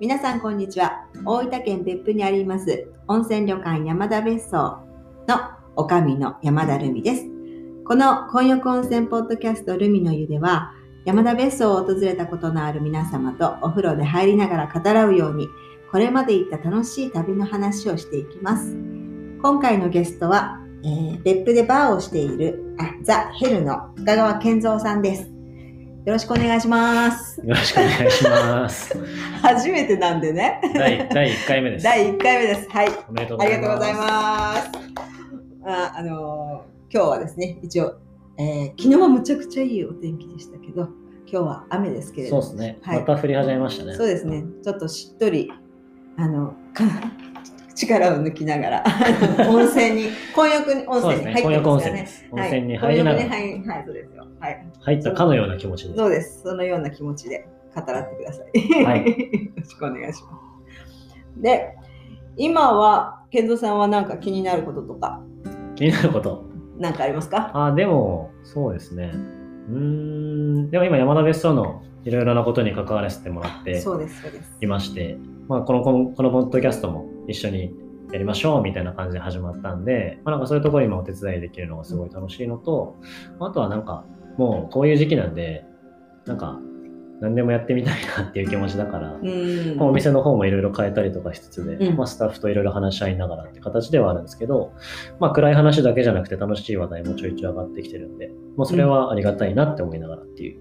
皆さんこんにちは。大分県別府にあります温泉旅館山田別荘のおかみの山田るみです。この混浴温泉ポッドキャストルミの湯では山田別荘を訪れたことのある皆様とお風呂で入りながら語らうようにこれまで行った楽しい旅の話をしていきます。今回のゲストは、えー別府でバーをしているあザ・ヘルの深川健三さんです。よろしくお願いしますよろしくお願いします。初めてなんでね第第1回目です。第1回目ですはいおめでとうありございます。がとうございます。あ、あのー今日はですね、一応、えー昨日はむちゃくちゃいいお天気でしたけど、今日は雨ですけれども、そうですね。はいまた降り始めましたね。そうですね、ちょっとしっとり、あの、か力を抜きながら、温泉に、混浴に温泉。に入ってますからね。混浴温泉に入りながらはい、混浴に入はい、そうですよ。はい。入ったかのような気持ちで。そうです。そのような気持ちで語らってください。はい よろしくお願いします。で、今は、健三さんは何か気になることとか、気になること。何かありますか？あ、でも、そうですね。うーん。でも今、山田別荘のいろいろなことに関わらせてもらってそうです、そうです。いまして、まあ、この、この、このポッドキャストも一緒にやりましょうみたいな感じで始まったんで、まあ、なんかそういうところに今お手伝いできるのがすごい楽しいのと、あとはなんか、もうこういう時期なんで、なんか、何でもやってみたいなっていう気持ちだから、うんまあお店の方もいろいろ変えたりとかしつつで、うんまあ、スタッフといろいろ話し合いながらって形ではあるんですけど、まあ、暗い話だけじゃなくて楽しい話題もちょいちょい上がってきてるんで、もうそれはありがたいなって思いながらっていう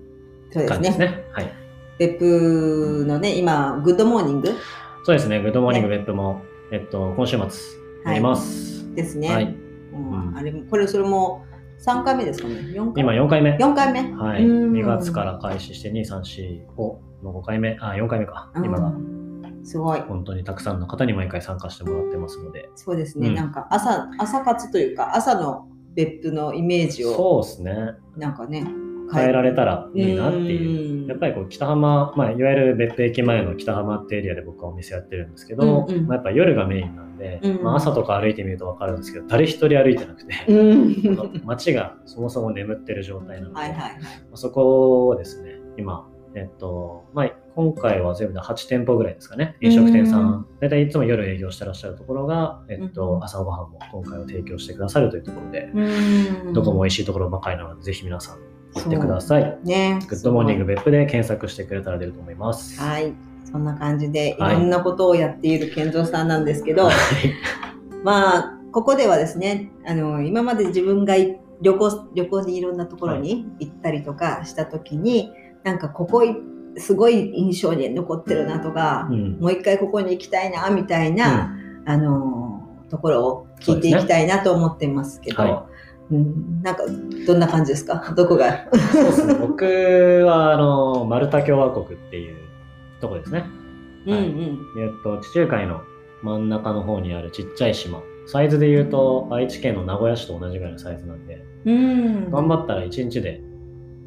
そうです感じですね。ね。はい。別府のね、今、グッドモーニングそうですね。グッドモーニングね別府も、えっと、今週末やります。ですね。はい。うんうんあれもこれ、それも3回目ですかね。4回今4回目。4回目？はい。うん2月から開始して、2、3、4、5の5回目、あ、4回目か。うん今が。すごい。本当にたくさんの方に毎回参加してもらってますので。そうですね。うんなんか朝、朝活というか、朝の別府のイメージを、そうですね。なんかね、変えられたらいいなっていう。やっぱりこう北浜、まあ、いわゆる別府駅前の北浜ってエリアで僕はお店やってるんですけど、うんうん。まあ、やっぱ夜がメインなんで、うんまあ、朝とか歩いてみると分かるんですけど誰一人歩いてなくて、うん。街がそもそも眠ってる状態なので、はいはいそこをですね今、えっとまあ、今回は全部で8店舗ぐらいですかね飲食店さうん。ん大体いつも夜営業してらっしゃるところが、えっうんと、朝ごはんも今回は提供してくださるというところで、うん。どこも美味しいところばかりなのでぜひ皆さん行ってください。ね。グッドモーニングす別府で検索してくれたら出ると思います。はい。そんな感じで、いはいろんなことをやっている健三さんなんですけど、はい まあ、ここではですね、あの、今まで自分がい旅行、旅行にいろんなところに行ったりとかしたときに、なんかここい、すごい印象に残ってるなとか、うんもう一回ここに行きたいな、みたいな、あの、ところを聞いていきたいなと思ってますけど、はうん、なんか、どんな感じですか？どこが？そうですね。僕は、あの、マルタ共和国っていうとこですね。うんはいうん。えっと、地中海の真ん中の方にあるちっちゃい島。サイズで言うと、愛知県の名古屋市と同じぐらいのサイズなんで、うん。頑張ったら1日で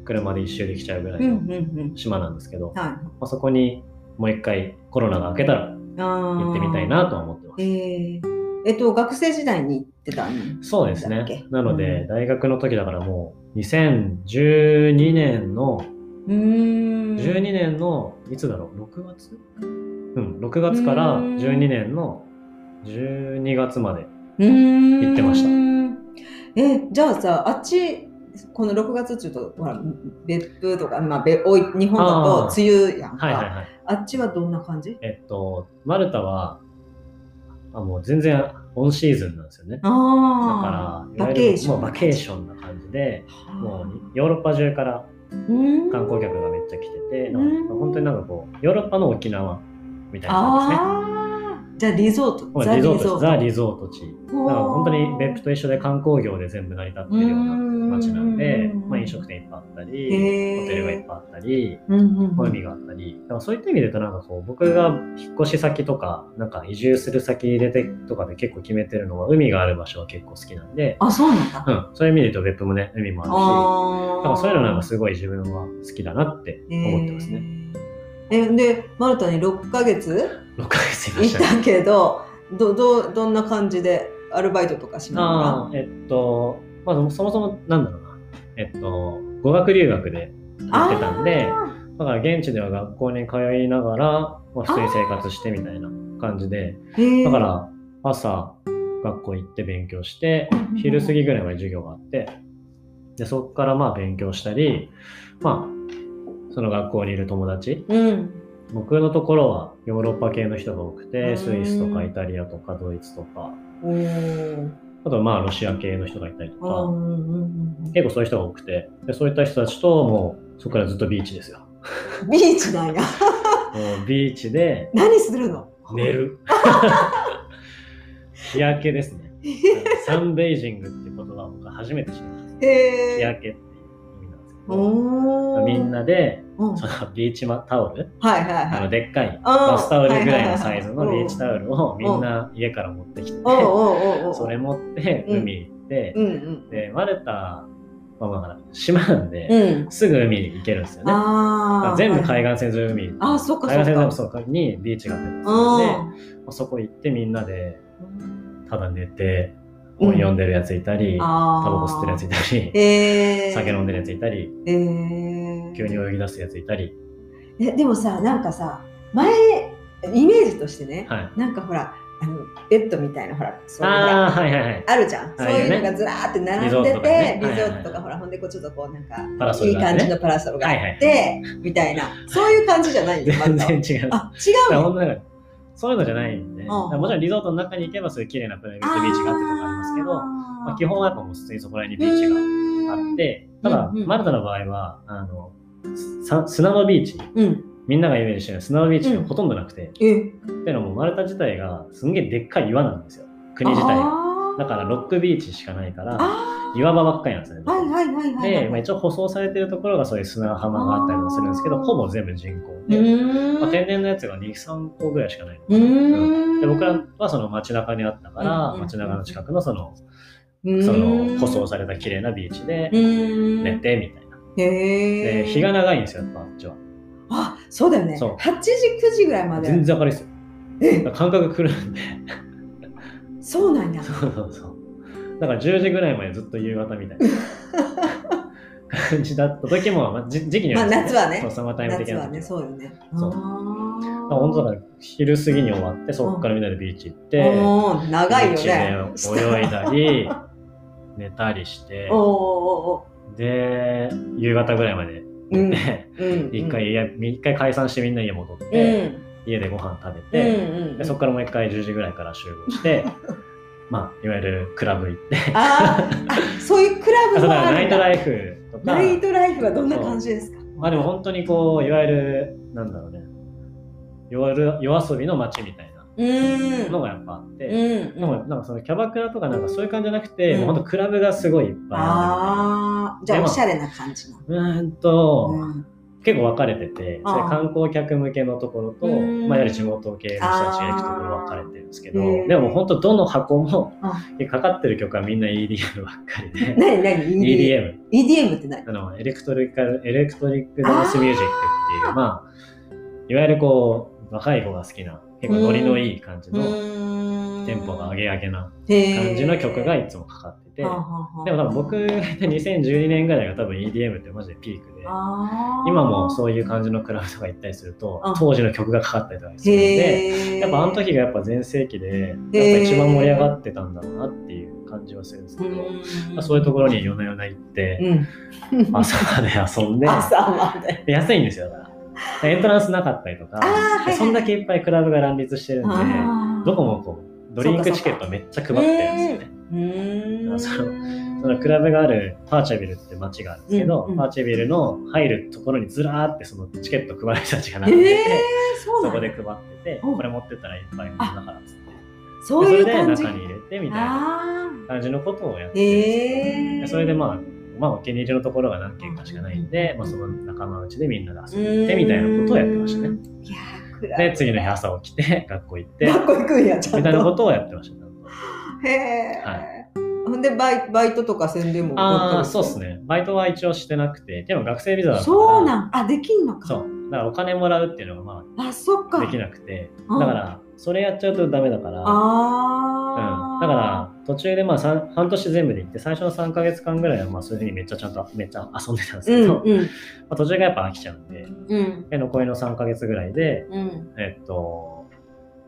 車で一周できちゃうぐらいうんうのんうん。島なんですけど、まはい。あ、そこにもう一回コロナが明けたら行行ってみたいなとは思ってます。えー、えっと、学生時代に行ってた。のそうですね。なので、うん。大学の時だからもう、2012年のうーん。12年のいつだろう？6月？うん6月からうん。12年の12月まで。行行ってました。え、じゃあさ、あっち、この6月っていうと、ほら、別府とか、まあ、べおい日本だと梅雨やんか。はいはいはい。あっちはどんな感じ？えっとマルタはあもう全然オンシーズンなんですよね。だあかあ、らいわゆるバケーション。もうバケーションな感じでもはうヨーロッパ中から観光客がめっちゃ来てて、本当になんかこうヨーロッパの沖縄みたいな感じですねじゃあリゾート。もうリゾートザ・リゾゾート地。ー。だから本当に別府と一緒で観光業で全部成り立ってるような街なんでうん、まあ、飲食店いっぱいあったり、ホテルがいっぱいあったり、海があったり、だからそういった意味で言うと、なんかこう、僕が引っ越し先とか、なんか移住する先でてとかで結構決めてるのは、海がある場所は結構好きなんで、あ、そうなんだ。うん、そういう意味で言うと別府もね、海もあるし、あだからそういうのなんかすすごい自分は好きだなって思ってますね。えで、マルタに6ヶ月？6ヶ月いしたね。たけど、ど、ど、どんな感じでアルバイトとかしながああ、えっと、まあそもそもなんだろうな、えっと、語学留学で行ってたんで、だから現地では学校に通いながら、まあ、普通に生活してみたいな感じで、だから朝学校行って勉強して、昼過ぎぐらいまで授業があって、で、そこからまあ勉強したり、まあ、その学校にいる友達、うん。僕のところはヨーロッパ系の人が多くうて、んスイスとかイタリアとかドイツとか、あとまあロシア系の人がいたりとうか、結構そういう人が多くて、でそういった人たちともうそこからずっとビーチですよ。うん。ビーチなんや。もうビーチで何するの？寝る。日焼けですね。サンベイジングっていう言葉を僕は初めて知りました。日焼けっていう意味なんですけど、みんなでうん。そのビーチマタオル、はいはいあのはい。でっかいバスタオルぐらいのサイズのはいはいはいビーチタオルをみんな家から持ってきて、それ持ってうん。海行って、うんうん。で、マルタ、まあまあ、島なんで、うん。すぐ海に行けるんですよね。全部海岸。岸線沿い海、あ、そっかそっ海岸線沿いか。そうにビーチがあったりするん。で、あまあそこ行ってみんなでただ寝て本読んでるやついたり、あタバコ吸ってるやついたり、えー、酒飲んでるやついたり、えー、急に泳ぎ出すやついたり、えでもさなんかさ前イメージとしてね、はい。なんかほらあのベッドみたいなほらそういうほあはいはいはい。あるじゃん、そういうのがずらーって並んでてリゾートとかほらほんでこうちょっとこうなんかいい感じのパラソルがあって、はいはいみたいな。そういう感じじゃないんだ 全然違う。あ違うの？本当なんかそういうのじゃないんで、もちろんリゾートの中に行けばそういう綺麗なプライベートビーチがあってとかありますけど、まあ、基本はやっぱもう普通にそこら辺にビーチがあって、ただ、マルタの場合は、あの、さ砂のビーチ、うん。みんながイメージしてる砂のビーチがほとんどなくて、え。っていうのもマルタ自体がすんげえでっかい岩なんですよ。国自体が。だからロックビーチしかないから、あ岩場ばっかりなんですよね。ーはいはいはいはい。で、まあ、一応舗装されてるところがそういう砂浜があったりもするんですけど、ほぼ全部人工うで、まあ、天然のやつが2、3個ぐらいしかないの。うーん。で僕らはその街中にあったから、うん街中の近くのその、その舗装された綺麗なビーチで寝てみたいな。へえで、日が長いんですよ、やっぱあっちは。あそうだよね。そう。8時9時ぐらいまで。全然明るいですよ。感覚狂うんで。そうなんや。そうそうそう。だから10時ぐらいまでずっと夕方みたいな。感じだった時も、まあ、じ時期によりますまあ夏はね。そう、サマータイム的夏はねな時は。そうよね。そう。本当だから昼過ぎに終わって、そこからみんなでビーチ行って、おー長いよね。泳いだり、寝たりして。おー、おで、夕方ぐらいまで。一回家、一回解散してみんな家戻っうん。て、家でご飯食べうんて、そこからもう一回10時ぐらいから集合して、まあ、いわゆるクラブ行って、あーあそういうクラブも ナイトライフとか、ナイトライフはどんな感じですか？まあでも本当にこう、いわゆる、なんだろうね、夜夜遊びの街みたいなのがやっぱあって、うん。でもなんかそのキャバクラとかなんかそういう感じじゃなくて、うん。もう本当クラブがすごいいっぱいあああじゃあおしゃれな感じなの。る。うーんと、うん。結構分かれてて、それ観光客向けのところと、うん。まあ、いわゆる地元系の人たちが行くところ分かれてるんですけどでも本当どの箱もあ、かかってる曲はみんな EDM ばっかりで、何 何？EDM、EDM って何あの、エレクトリカル、エレクトリックダンスミュージックっていう、まあ、いわゆるこう、若い子が好きな、結構ノリのいい感じの、テンポが上げ上げな感じの曲がいつもかかってて、でも多分僕がいた2012年ぐらいが多分 EDM ってマジでピークで、今もそういう感じのクラブとか行ったりするとあ、当時の曲がかかったりとかするんで、やっぱあの時がやっぱ全盛期で、やっぱ一番盛り上がってたんだろうなっていう感じはするんですけど、まあ、そういうところに夜な夜な行って、うん。朝まで遊んで 安いんですよ、だから。エントランスなかったりとか、はいはい。そんだけいっぱいクラブが乱立してるんで、どこもこう、ドリンクチケットめっちゃ配ってるんですよね。そそのクラブがあるパーチャビルって街があるんですけど、うんうんパーチャビルの入るところにずらーってそのチケット配る人たちが並んでて、えー、そうそこで配ってて、うん。これ持ってったらいっぱいもんだからっつって。そういうそれで中に入れてみたいなあ感じのことをやっーてえでそれでまあ、まあお気に入りのところが何軒かしかないんで、まあその仲間内でみんなで遊んでってみたいなことをやってましたね。で、次の日朝起きて、学校行って、学校行くんやみたいなことをやってました。へえ、はほんでバイバイトとか宣伝もああ、そうですね。バイトは一応してなくて、でも学生ビザだったから、そうなんあできんのか。そう。だからお金もらうっていうのがまあそっか。あできなくて、うん。だから、それやっちゃうとダメだから、うん。だから、途中でまあ半年全部で行って最初の3ヶ月間ぐらいはまあそういうふうにめっちゃちゃんとめっちゃ遊んでたんですけど、うんうん。まあ、途中がやっぱ飽きちゃうんでうん。で残りの3ヶ月ぐらいで、うん。えっと、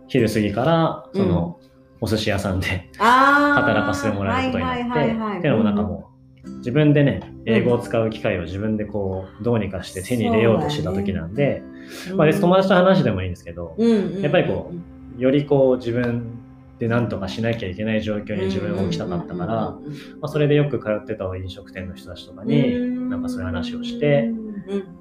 昼過ぎからその、お寿司屋さんで働かせてもらえることになって、はいはいっていうのもなんかもう自分でね英語を使う機会を自分でこうどうにかして手に入れようとしてた時なんで、うんまあ、別に友達と話でもいいんですけど、うん。うん。うん。やっぱりこよりこう自分で何とかしなきゃいけない状況に自分を置きたかったから、まあ、それでよく通ってた飲食店の人たちとかに、なんかそういう話をして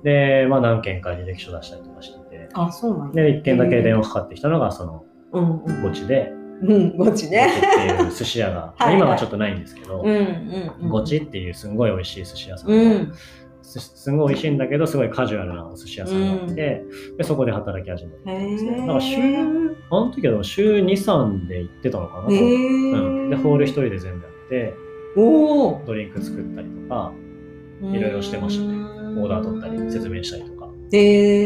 で、まあ、何件か履歴書出したりとかしててあそうなんだで1件だけ電話かかってきたのがそのうんうん。ゴチで、うんゴチっねていう寿司屋が 今はちょっとないんですけど、ゴチっていうすんごい美味しい寿司屋さんうで、んすすんごい美味しいんだけどすごいカジュアルなお寿司屋さんがあって、でそこで働き始めてへですね。ーだから週、あの時は週2、3で行ってたのかな。へうん、で、ーホール一人で全部やって、おおドリンク作ったりとか、いろいろしてましたね。オーダー取ったり、説明したりとか、へ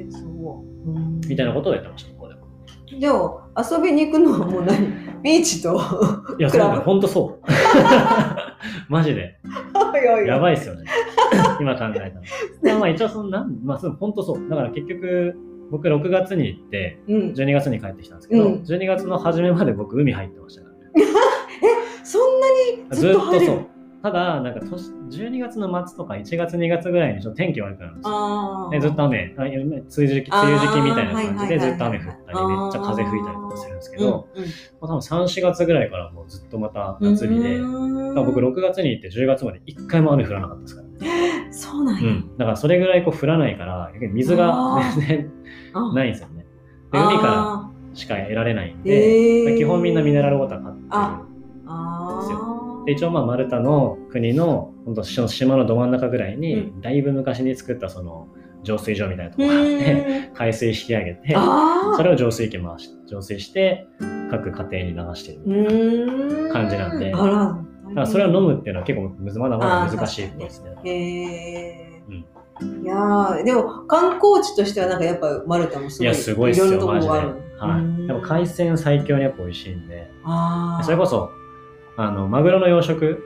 えそううん。みたいなことをやってました、ここでも。でも遊びに行くのはもう何？ビーチといや、そうだよ、ほんとそう。マジで。やいばいっすよね。今考えたら。まあまあ一応そのなん、まあそう、ほんとそう。だから結局、僕6月に行って、うん12月に帰ってきたんですけど、うん12月の初めまで僕海入ってましたからね。そんなにずずっとそう。ただ、なんか年12月の末とか1月2月ぐらいにちょっと天気悪くなるんですよ。ずっと雨、梅雨時期梅雨時期みたいな感じでずっと雨降ったり、めっちゃ風吹いたりとかするんですけど、うんうんまあ、多分3、4月ぐらいからもうずっとまた夏日で、僕6月に行って10月まで1回も雨降らなかったですからね。そうなんや、うん。だからそれぐらいこう降らないから、水が全然あないんですよね。で海からあしか得られないんー。で、へー。基本みんなミネラルウォーター買ってるああですーで一応まあマルタの国の本当島のど真ん中ぐらいに、うだいぶ昔に作ったその浄水場みたいなところがあって、うん。海水引き上げてあそれを浄水器回し浄水して各家庭に流してるーうん。感じなんで。あらだからそれを飲むっていうのは結構むずまだまだ難しいですね。へえ、いやーでも観光地としてはなんかやっぱマルタもすごいいやすごいっすよろんなとこマジで、があるはい、でも海鮮最強にやっぱ美味しいんで。それこそあのマグロの養殖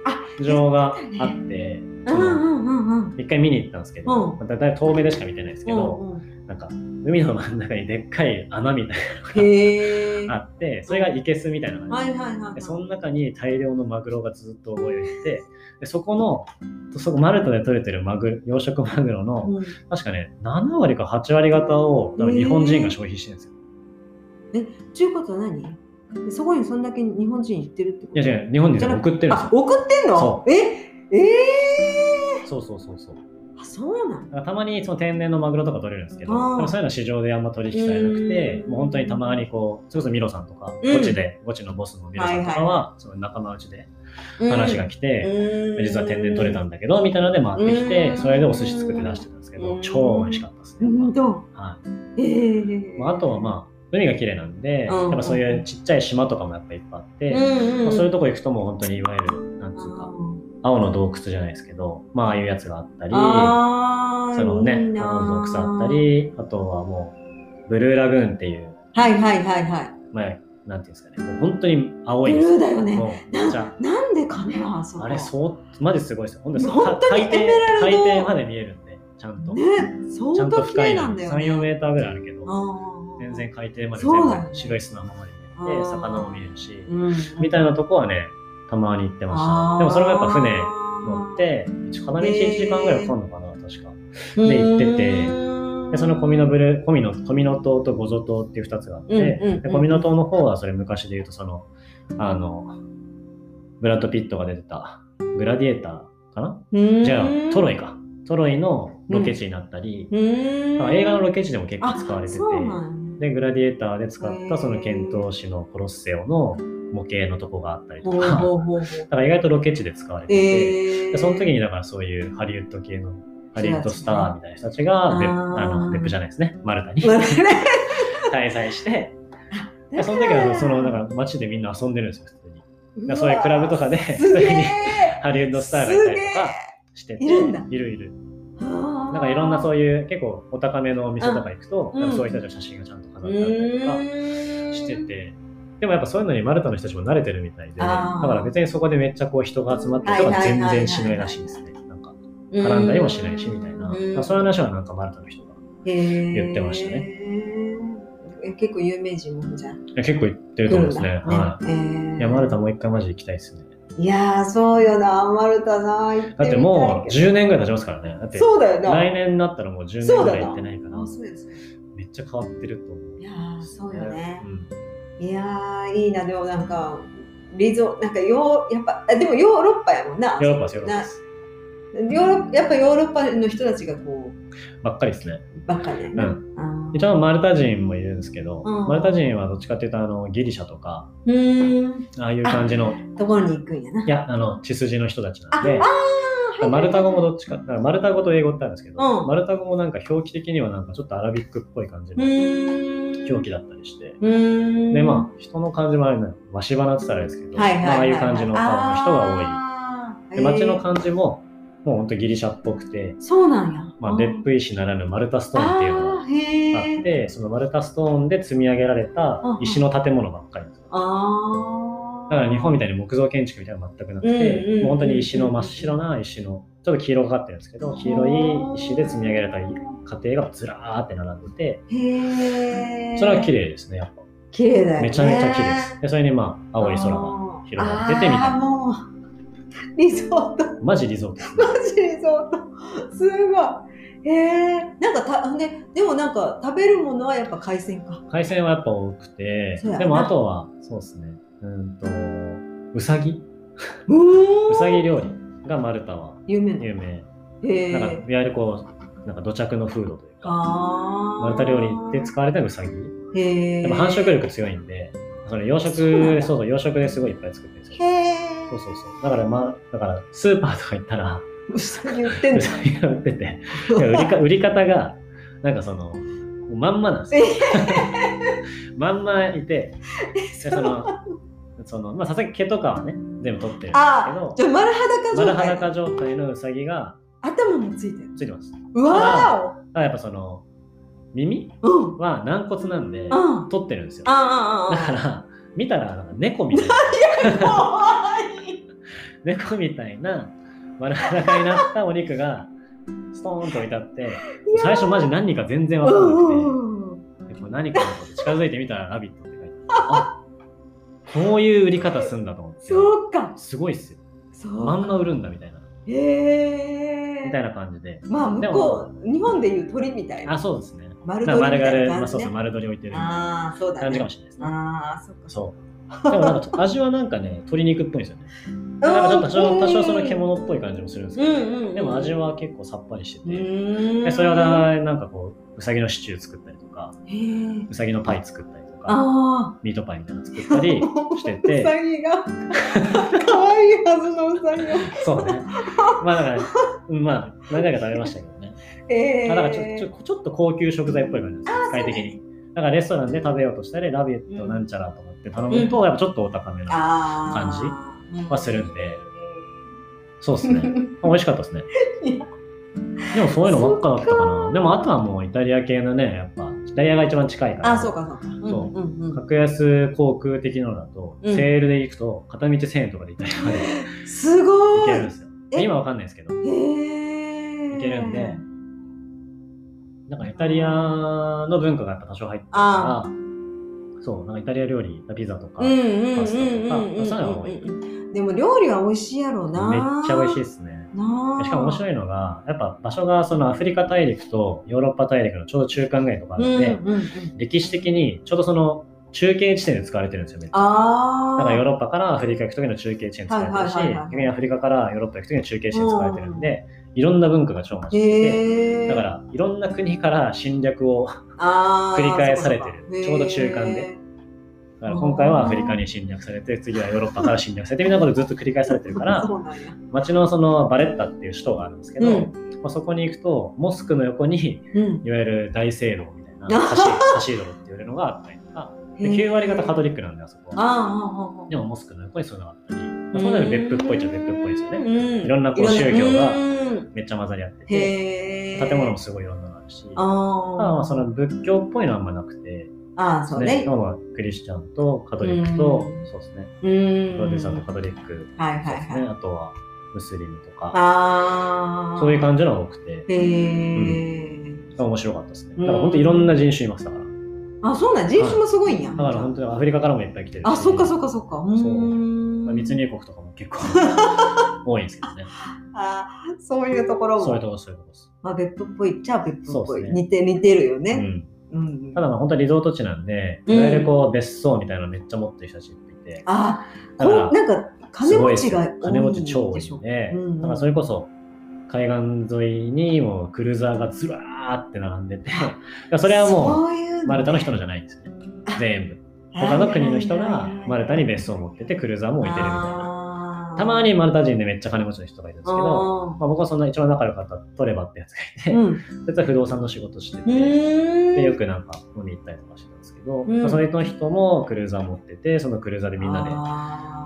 場がああってうんそのうんうんうん。一回見に行ったんですけど、うん。まあだいたい遠目でしか見てないですけど、うんうんなんか海の真ん中にでっかい穴みたいなのがあってそれが生けすみたいな感じ。で,、はいはいはいはい。でその中に大量のマグロがずっと泳いでてでそこのそこマルタで取れてるマグロ養殖マグロの、うん。確かね7割か8割方を多分日本人が消費してるんですよ。ちゅうことは何？でそこにそんだけ日本人行ってるってこと？いや違う日本人送ってるんですよ。あ送ってんの？そえええそうそうそうそう。ー、あそうなんたまにその天然のマグロとか取れるんですけど、でもそういうのは市場であんま取引されなくて、うん。もう本当にたまにこう、それこそミロさんとか、うん。ゴチで、ゴチのボスのミロさんとかは、その仲間内で話が来て、うん。実は天然取れたんだけど、みたいなので回ってきて、うん。それでお寿司作って出してたんですけど、うん。超美味しかったですね。本当？はい。ええまあ、あとはまあ、海が綺麗なんで、うん。やっぱそういうちっちゃい島とかもやっぱいっぱいあって、うん。まあ、そういうとこ行くともう本当にいわゆる、なんつうか、青の洞窟じゃないですけど、まあ、ああいうやつがあったり、そのね、いいな青の洞窟あったり、あとはもう、ブルーラグーンっていう、はいはいはいはい。まあ、なんていうんですかね、もう本当に青ブルいんです。よ。ーだよね。もうめっちゃなんでかねあそこ？あれ、そう、マジすごいですよ。本当に本当に海底海底まで見えるんで、ちゃんと。ねち相当綺ゃんと深いなんだよね3、4メーターぐらいあるけど、全然海底まで全部白い砂のままで見えて、魚も見えるし、うん。みたいなとこはね、たまに行ってましたね。でもそれもやっぱ船乗って、片道1時間ぐらいかかるのかな、確か。で行ってて。で、その小ミノブル、小ミノ、小ミノ島とゴゾ島っていう2つがあって、うんうで小ミノ島の方はそれ昔で言うと、その、あの、ブラッド・ピットが出てた、グラディエーターかな？うん。じゃあ、トロイか。トロイのロケ地になったり、うん。まあ映画のロケ地でも結構使われてて、で、グラディエーターで使ったその遣唐使のコロッセオの模型のとこがあったりとか、だから意外とロケ地で使われてて、えー。でその時にだからそういうハリウッド系の、ハリウッドスターみたいな人たちが、別あの別府じゃないですね、マルタに。滞在して、でその時はそのだから街でみんな遊んでるんですよ、普通に。そういうクラブとかで、すそういうふうにハリウッドスターがいたりとかしてて、いるんだ。いるいる。ななんかいろんなそういう結構お高めのお店とか行くと、うん。なんかそういう人たちの写真がちゃんと飾ってあったりとかしてて、でもやっぱそういうのにマルタの人たちも慣れてるみたいで、だから別にそこでめっちゃこう人が集まってるとか全然しないらしいですね。なんか絡んだりもしないしみたいな。そういう話はなんかマルタの人が。言言ってましたねえ結構有名人もじゃん。結構言ってると思うんですね。はい。い。や、マルタもう一回マジで行きたいですね。いやー、そうよな、マルタな、だってもう10年ぐらい経ちますからね。だってそうだよな。来年になったらもう10年ぐらい行ってないからあ、そうですね。めっちゃ変わってると思う。いやー、そうよね。うんいやー、いいな、でもなんか、リゾ、なんかヨー、やっぱ、あでもヨーロッパやもんな。ヨーロッパヨーロッパです。ヨーロやっぱヨーロッパの人たちがこばっかりですね。う、ばっかりやな。うん一応マルタ人もいるんですけど、うんマルタ人はどっちかっていうとあのギリシャとか、うーん、ああいう感じの、ところに行くんやな。いや、あの、血筋の人たちなあ、んで、あーマルタ語もどっちか、だからマルタ語と英語ってあるんですけど、うんマルタ語もなんか表記的にはなんかちょっとアラビックっぽい感じうのーん。表記だったりして。で、まあ、人の感じもあれな、わし花って言ったらあれですけど、はいはいはいはい、まあ、ああいう感じの顔の人が多い。がで、街の感じも、もうほんとギリシャっぽくて、そうなんや。まあ、烈風石ならぬマルタストーンっていうのがあって、そのマルタストーンで積み上げられた石の建物ばっかりだから日本みたいに木造建築みたいなの全くなくて、うんうんうんもう本当に石の真っ白な石の、ちょっと黄色がかってるんですけど、黄色い石で積み上げられた家庭がずらーって並んでて、へーそれは綺麗ですね、やっぱ。綺麗だよね。めちゃめちゃ綺麗です。で、それにまあ、青い空が広がっててみたいな。もう、リゾート、マジリゾート。マジリゾート。すごい。へえ。なんかた、で、でもなんか食べるものはやっぱ海鮮か。海鮮はやっぱ多くてでもあとは、そうですね、うんと、うさぎうさぎ料理がマルタは有名有名。へなんか、いえ。わゆるこう、なんか土着の風土というか、マルタ料理で使われたうさぎ。へえ。でも繁殖力強いんで、その養殖、そうそう、養殖ですごいいっぱい作ってるんですよ。そうそうそう。だからまあ、だからスーパーとか行ったら、うさぎ売ってんの？うさぎが売ってて、売りか 売り方が、なんかその、まんまなんですよ。まんまいて、でその、その、まあさすがに毛とかはね、全部取ってるんですけあど、じゃあ丸裸状態。丸裸状態のうさぎが頭もついてる。ついてます。うわだからやっぱその、耳。は軟骨なんで、うん。取ってるんですよ。だから、見たら猫みたいな。猫みたいな丸裸になったお肉が、ストーンと置いてあって、最初マジ何か全然わかんなくて、うん何か近づいてみたら「ラビット!」って書いてあこういう売り方すんだと思ってそうか。すごいっすよまんま売るんだみたいなへえ。みたいな感じでまあ、向こう、日本でいう鳥みたいな。あそうですね丸鳥みたいまあそうそう丸鶏置いてるああ、そうだね。感じかもしれないですねああ、そっか。そうでもなんか味はなんかね 鶏肉っぽいんですよねなんかちょっと多少多少その獣っぽい感じもするんですけど、うんうんうん。でも味は結構さっぱりしてうて。でそれをなんかこううさぎのシチュー作ったりとか。うさぎのパイ作ったりとかあミートパイみたいなの作ったりあ。しててうさぎが。可愛いはずのうさぎが。そうね。まあだから、うんまあ何回か食べましたけどね。ええ。まあ、だからちょちょちょっと高級食材っぽい感じです、使い的に。だからレストランで食べようとしたら、ラビットなんちゃらとかって頼むと、やっぱちょっとお高めな。あ感じはするんでそうですね。美味しかったですね。でもそういうのばっかだったかな。でもあとはもうイタリア系のね、やっぱ、イタリアが一番近いから。あ、そうかそうか。そうんうんうん。格安航空的なのだと、うんセールで行くと、片道1000円とかでイタリアまで行 すごい。けるんですよ。え？今わかんないですけど。へえ。いけるんで、なんかイタリアの文化がやっぱ多少入ってるあから、そう、なんかイタリア料理、ピザとか、パスタとかうんそういうのが多いうん。でも料理は美味しいやろうな。めっちゃ美味しいい。ですね。しかも面白いのが、やっぱ場所がそのアフリカ大陸とヨーロッパ大陸のちょうど中間ぐらいのとこあうんるんで、うんうん。歴史的にちょうどその中継地点で使われてるんですよ、めっちゃ。だからヨーロッパからアフリカ行く時の中継地点使われてるしはいはいはいはい、逆にアフリカからヨーロッパ行く時の中継地点使われてるんで、いろんな文化が超混じってて。だからいろんな国から侵略を 繰り返されてるちょうど中間で。だから今回はアフリカに侵略されて、次はヨーロッパから侵略されてみたいなことずっと繰り返されてるから、そうなんや。街のそのバレッタっていう首都があるんですけど、うん。まあ、そこに行くと、モスクの横に、うん。いわゆる大聖堂みたいな、あカシカシードロって言われるのがあったりとか、で9割方カトリックなんで、あそこは。でもモスクの横にそういうのがあったり、まあ、そうなる別府っぽいっちゃ別府っぽいですよね。うん。いろんなこう宗教がうん。めっちゃ混ざり合ってて。建物もすごいいろんなのあるし、あまああ。その仏教っぽいのはあんまなくて、ああ、そうね。今はクリスチャンとカトリックと、うんそうですね。プロテスタント、カトリック、はいはい。はい。あとはムスリムとか、ああ。そういう感じのが多くて、へえ。面白かったですね。うんだから本当いろんな人種いますだから。あ、そうなん人種もすごいんや。だから本当にアフリカからもいっぱい来てるし。あ、そっかそっかそっか。うーんまあ密入国とかも結構多いんですけどね。あそういうところも。そういうとこそういうとこです。まあ、別府っぽいっちゃ別府っぽい。似て、似てるよね。ただまあ本当にリゾート地なんで、うん。いわゆるこう別荘みたいなのめっちゃ持ってる人たちいっぱいいて、あ、だからこうなんか、金持ちが多いんで金持ち超多いんで、うんうん。だからそれこそ海岸沿いにもうクルーザーがずらーって並んでて、それはもそういううマルタの人のじゃないんですね。全部。他の国の人がマルタに別荘を持っててクルーザーも置いてるみたいな。たまにマルタ人でめっちゃ金持ちの人がいるんですけど、あまあ、僕はそんな一番仲良かったトレバってやつがいて、ーうん。そいつは不動産の仕事してうて。でよくなんか飲み行ったりとかしてたんですけど、うん。まあそれの人もクルーザー持ってて、そのクルーザーでみんなで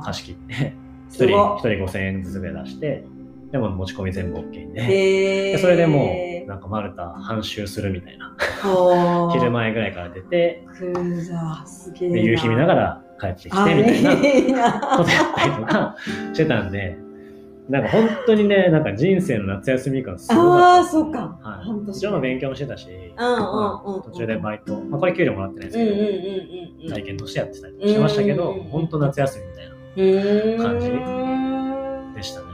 貸し切って、一すごい人、一人5000円ずつぐらい出して、でも持ち込み全部 OK で、へー。でそれでもうなんかマルタ半周するみたいな、昼前ぐらいから出て、クルーザーすげえ夕日見ながら帰ってきてみたいなことやったりとかしてたんで、なんか本当にね、なんか人生の夏休み感すごかったああ、そうか。はい。一応の勉強もしてたし、途中でバイト、まあ、これ給料もらってないですけど。体験としてやってたりしてましたけど、うん本当夏休みみたいな感じでしたね。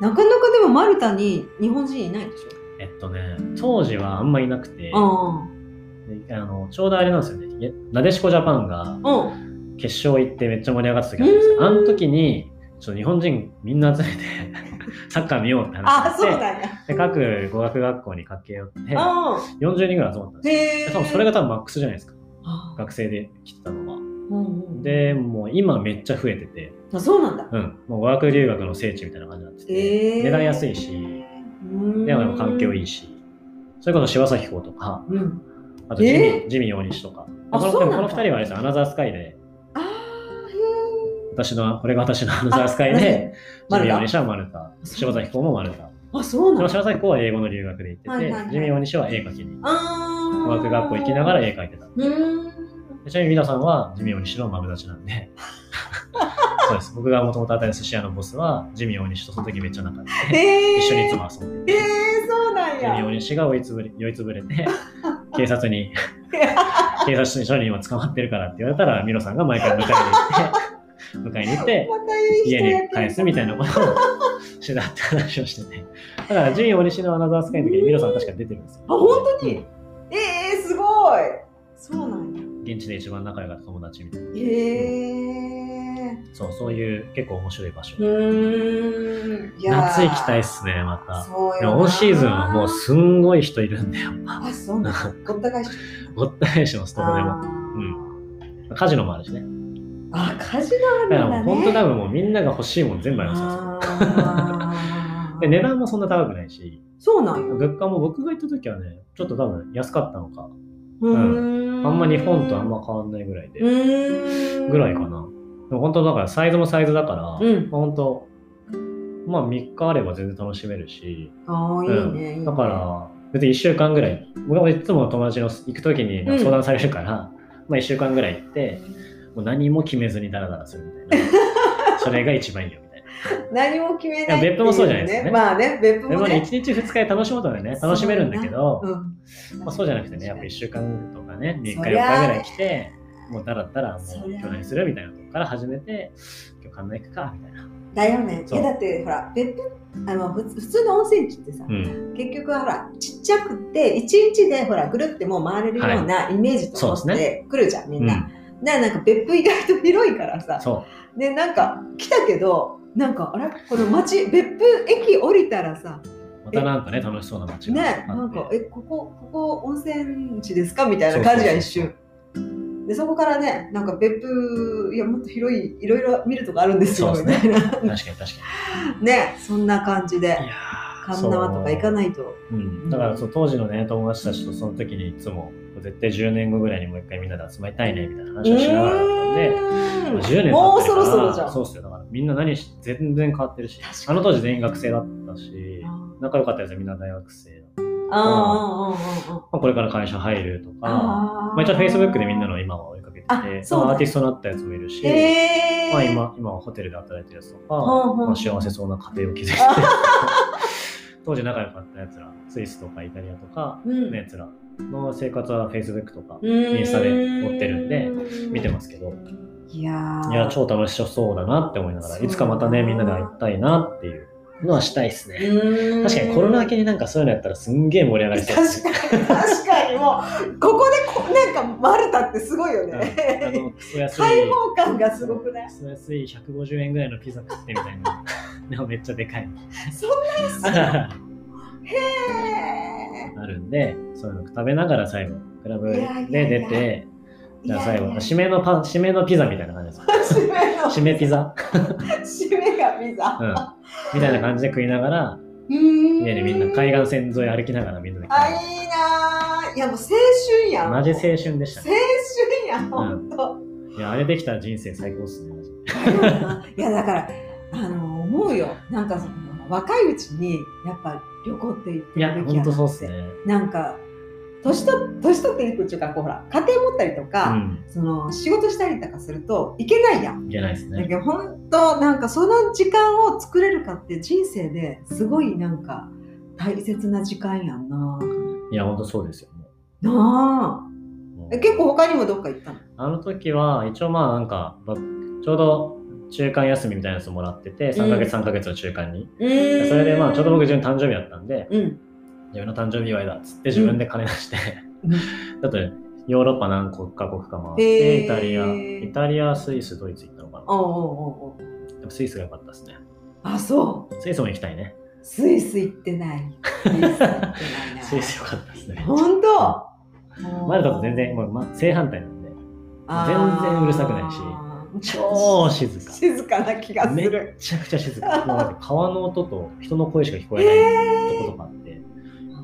なかなかでもマルタに日本人いないでしえっとね、当時はあんまいなくて、あのちょうどあれなんですよね、なでしこジャパンが。決勝行ってめっちゃ盛り上がった時あったんですよ。うんあの時に、ちょっと日本人みんな集めて サッカー見ようって話あ、そうになって。で各語学学校に駆け寄って、う40人ぐらい集まったんん。ですよ。多分それが多分マックスじゃないですか。あ学生で来てたのは。うんうん、で、もう今めっちゃ増えてて、あそうなんだ。うん、もう語学留学の聖地みたいな感じになってて、へえ。値段安いし、でも環境いいし、それこそ柴咲コウとか、うん。あとジミ,、えジミー大西とか。あこのこの二人はあれですよアナザースカイで、私の、これが私のアナザースカイで、ジミー大西はマルタ、柴咲コウもマルタ。え。あ、そうなんだ。柴咲コウは英語の留学で行ってて、はいはいはいジミー大西は絵描きに。ああ。語学学校行きながら絵描いてた。ちなみに皆さんはジミー大西のマブダチなんで、そうです。僕がもともと与えた寿司屋のボスは、ジミー大西とその時めっちゃ仲良くて。一緒にいつも遊んでて。へえ、そうなんジミー大や。西が追いつぶれ酔いつぶれて、警察に、警察署に今捕まってるからって言われたら、ミロさんが毎回迎えに行って、迎えに行って、家に返すみたいなことをしてたって話をしてて。だから、ジミー大西のアナザースカイの時にミロさん確か出てるんですよ。あ、本当に？うんええすごい。そうなんや。現地で一番仲良かった友達みたいな。へえ。そう、そういう結構面白い場所。うーん。いやー夏行きたいっすね、また。そうよオンシーズンはもうすんごい人いるんだよ。あ、そうなんだ。ごった返し。ごった返します、どこでも。も。カジノもあるしね。あ、カジノあるんだね。本当多分もうみんなが欲しいもん全部ありますよ。で値段もそんな高くないし、そうなんよ。物価も僕が行った時はね、ちょっと多分安かったのか、うーん。あんま日本とあんま変わんないぐらいで、ぐらいかな。でも本当だからサイズもサイズだから、うん。まあ本当、まあ3日あれば全然楽しめるし、ああ、いいね。だから別に1週間ぐらい、僕はいつも友達の行く時にうん。相談されるから、まあ1週間ぐらい行って、もう何も決めずにダラダラするみたいな。それが一番いいよみたいな。何も決めないっていういや別府もそうじゃないですかねまあね、別府でもね、もね。1日2日で楽しむとね、楽しめるんだけど、うんまあ、そうじゃなくてね、やっぱ1週間とかね、3日4日ぐらい来て、もうだらったらもうそりゃあ今日何するみたいなとこから始めて、今日神田行くかみたいな。だよね。いやだってほら、別府あの普通の温泉地ってさ、うん。結局はほら、ちっちゃくて、一日でほら、ぐるってもう回れるようなイメージと思っそうですて来るじゃん、みんな。うん、だからなんか別府意外と広いからさ、そで、なんか来たけど、なんかあれ？この街、別府駅降りたらさ、う。またなんかね、楽しそうな街がね、なんか、え、ここ、ここ温泉地ですか？みたいな感じが一瞬。で、そこからね、なんか別府、いや、もっと広い、いろいろ見るとこあるんですよ、みたいな。確かに確か ね、そんな感じで神縄とか行かないと。そう。うん、だからそう当時のね、友達たちとその時にいつも、絶対10年後ぐらいにもう一回みんなで集まりたいねみたいな話をしながらだったんで、うーん。まあ10年もうそろそろじゃん。そうっすよ。だからみんな何し、全然変わってるしあの当時全員学生だったし、仲良かったやつはみんな大学生だったか、まあこれから会社入るとか、あまあ、一応 Facebook でみんなの今は追いかけてあて、そまあアーティストになったやつもいるし、えー、まあ、今今はホテルで働いてるやつとか、まあ、幸せそうな家庭を築いてる当時仲良かったやつら、スイスとかイタリアとかうん。のやつらの生活は Facebook とかイインスタで追ってるんで見てますけど、いやー。いや、超楽しそうだなって思いながら、いつかまたね、みんなで会いたいなっていうのはしたいですね。確かにコロナ明けになんかそういうのやったらすんげえ盛り上がりそう。確かに確かにもうここでこなんかマルタってすごいよね。開放感がすごくない？クソ安い150円ぐらいのピザ食ってみたいな。でもめっちゃでかい。そんな安い へえあるんで、そういうの食べながら最後、クラブで出やて、じゃあ最後、締めのパン、締めのピザみたいな感じです。締めの締めピザ、締めがピザ。うん、みたいな感じで食いながら、う家でみんな海岸線沿い歩きながらみんなであいいなー。いやもう青春やん。マジ青春でした青ね。春やんほんと。いや、あれできたら人生最高っすね、マジいやだからあの思うよ。なんかその若いうちにやっぱ旅行って行ってべきやなってとそうっすね。なんか年と年取っていくっていうかこうほら家庭持ったりとうか、ん。その仕事したりとかするといけないやん。いけないですね。だけど本当なんかその時間を作れるかって人生ですごいなんか大切な時間やんな。いや、ほんとそうですよ。もなあ結構他にもどっか行ったの？あの時は、一応まあなんか、ばちょうど中間休みみたいなやつもらってて、3ヶ月3ヶ月の中間に。それでまあちょうど僕自分誕生日だったんで、うん。自分の誕生日祝いだっつって自分で金出して、うん だってヨーロッパ何国か国か回って、イタリア、イタリア、スイス、ドイツ行ったのかな。おうおうおでもスイスが良かったですね。あそうスイスも行きたいね。スイス行ってない。スイス 良かったですね。本当？マルタと全然、もうま正反対なんで、全然うるさくないし超静か。静かな気がすめっる。ちゃくちゃ静か。もう川の音と人の声しか聞こえないとことかあって、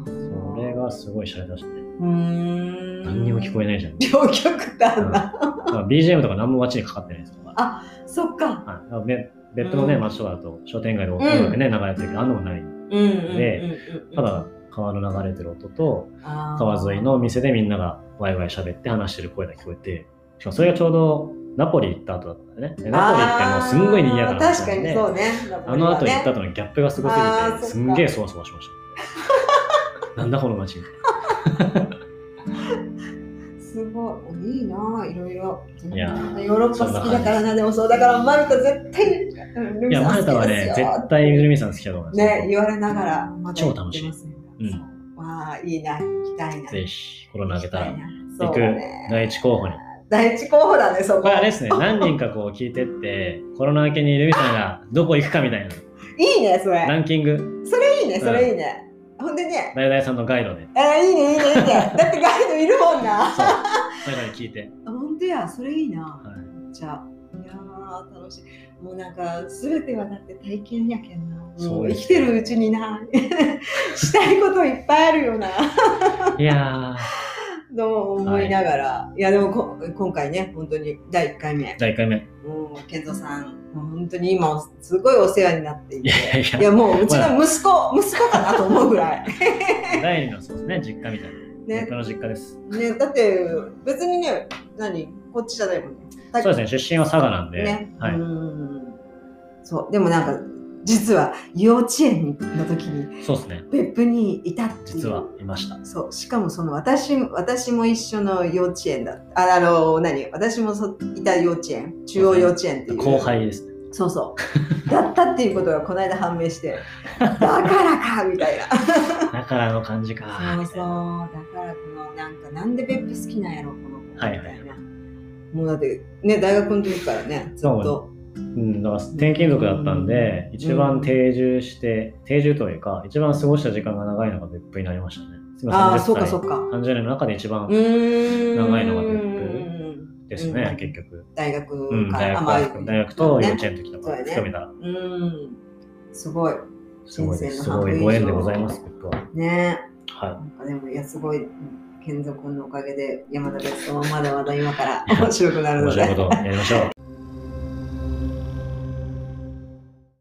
それがすごい洒落たしね。うーん。何にも聞こえないじゃん。両極端な。だから BGM とか何も街にかかってないですから。あそっか。はい、だからべ別のね、うん街とかだと商店街で音楽ね、流れてるけど、あんなもんない。うんうんうんうん。ただ、川の流れてる音と、川沿いの店でみんながワイワイ喋って話してる声が聞こえて、しかもそれがちょうどナポリ行った後だったんだよね。でナポリってもうすんごい賑やかな確かにそうね。あの後行ったと。後のギャップがすごすぎて、すんげえそわそわしました。なんだこの街みたいな。すごい。いいな、いろいろ。いやヨーロッパ好きだからな、でもそう。だからマルタ絶対、ルいや、マルタはね、絶対ルミさん好きだと思います。ね、言われながら、また超楽しいうんわあ、いいな、行きたいな。ぜひ、コロナ明けたら行く第一候補に。第一候補だね、そこ。これあれですね、何人かこう聞いてって、コロナ明けにルミさんがどこ行くかみたいないいね、それ。ランキング、それいいね、それいいね。ほんでね、ダイダイさんのガイドで、あいいね、いいね、いいね。だってガイドいるもんな。そう、それから聞いて。ほんとや、それいいな。はいじゃあ、いやー、楽しい。もうなんか、すべてはだって体験やけんな。もう生きてるうちにな、したいこといっぱいあるよな。いやと思いながら、い、やでもこ今回ね本当に第1回目。ー、第1回目。いもう健三さん本当に今すごいお世話になっていて。やいやいや、いやもううちの息子、息子かなと思うぐらい。第2のそうですね、実家みたいな。ね。僕の実家です。ねだって別にね何こっちじゃないもんね。そうですね、出身は佐賀なんで、ね、はい。うん。そうでもなんか実は幼稚園の時にそうですね、別府にいたっていう。実はいました。そう。しかもその私私も一緒の幼稚園だああの何？私もそいた幼稚園。中央幼稚園っていう。後輩ですね。そうそう。だったっていうことがこの間判明して。だからかみたいな。だからの感じか。そうそう。だからこのなんかなんで別府好きなんやろこの子。みたいな、はいはい。もうだってね大学の時からねずっとうん、だから転勤族だったんで、一番定住して、定住というか、一番過ごした時間が長いのが別府になりましたね。今ああ30そうかそうか。30年の中で一番長いのが別府ですね、うん。結局。大学うん、大あまあ学大学と幼稚園の時とかそうやね含めた。ら、うん。すごい。すごいです。すごい。ご縁でございます、別府は。ね。はなんかでもいやすごい。健三君のおかげで山田別荘もまだまだ今から面白くなるい。面ので。白いことやりましょう。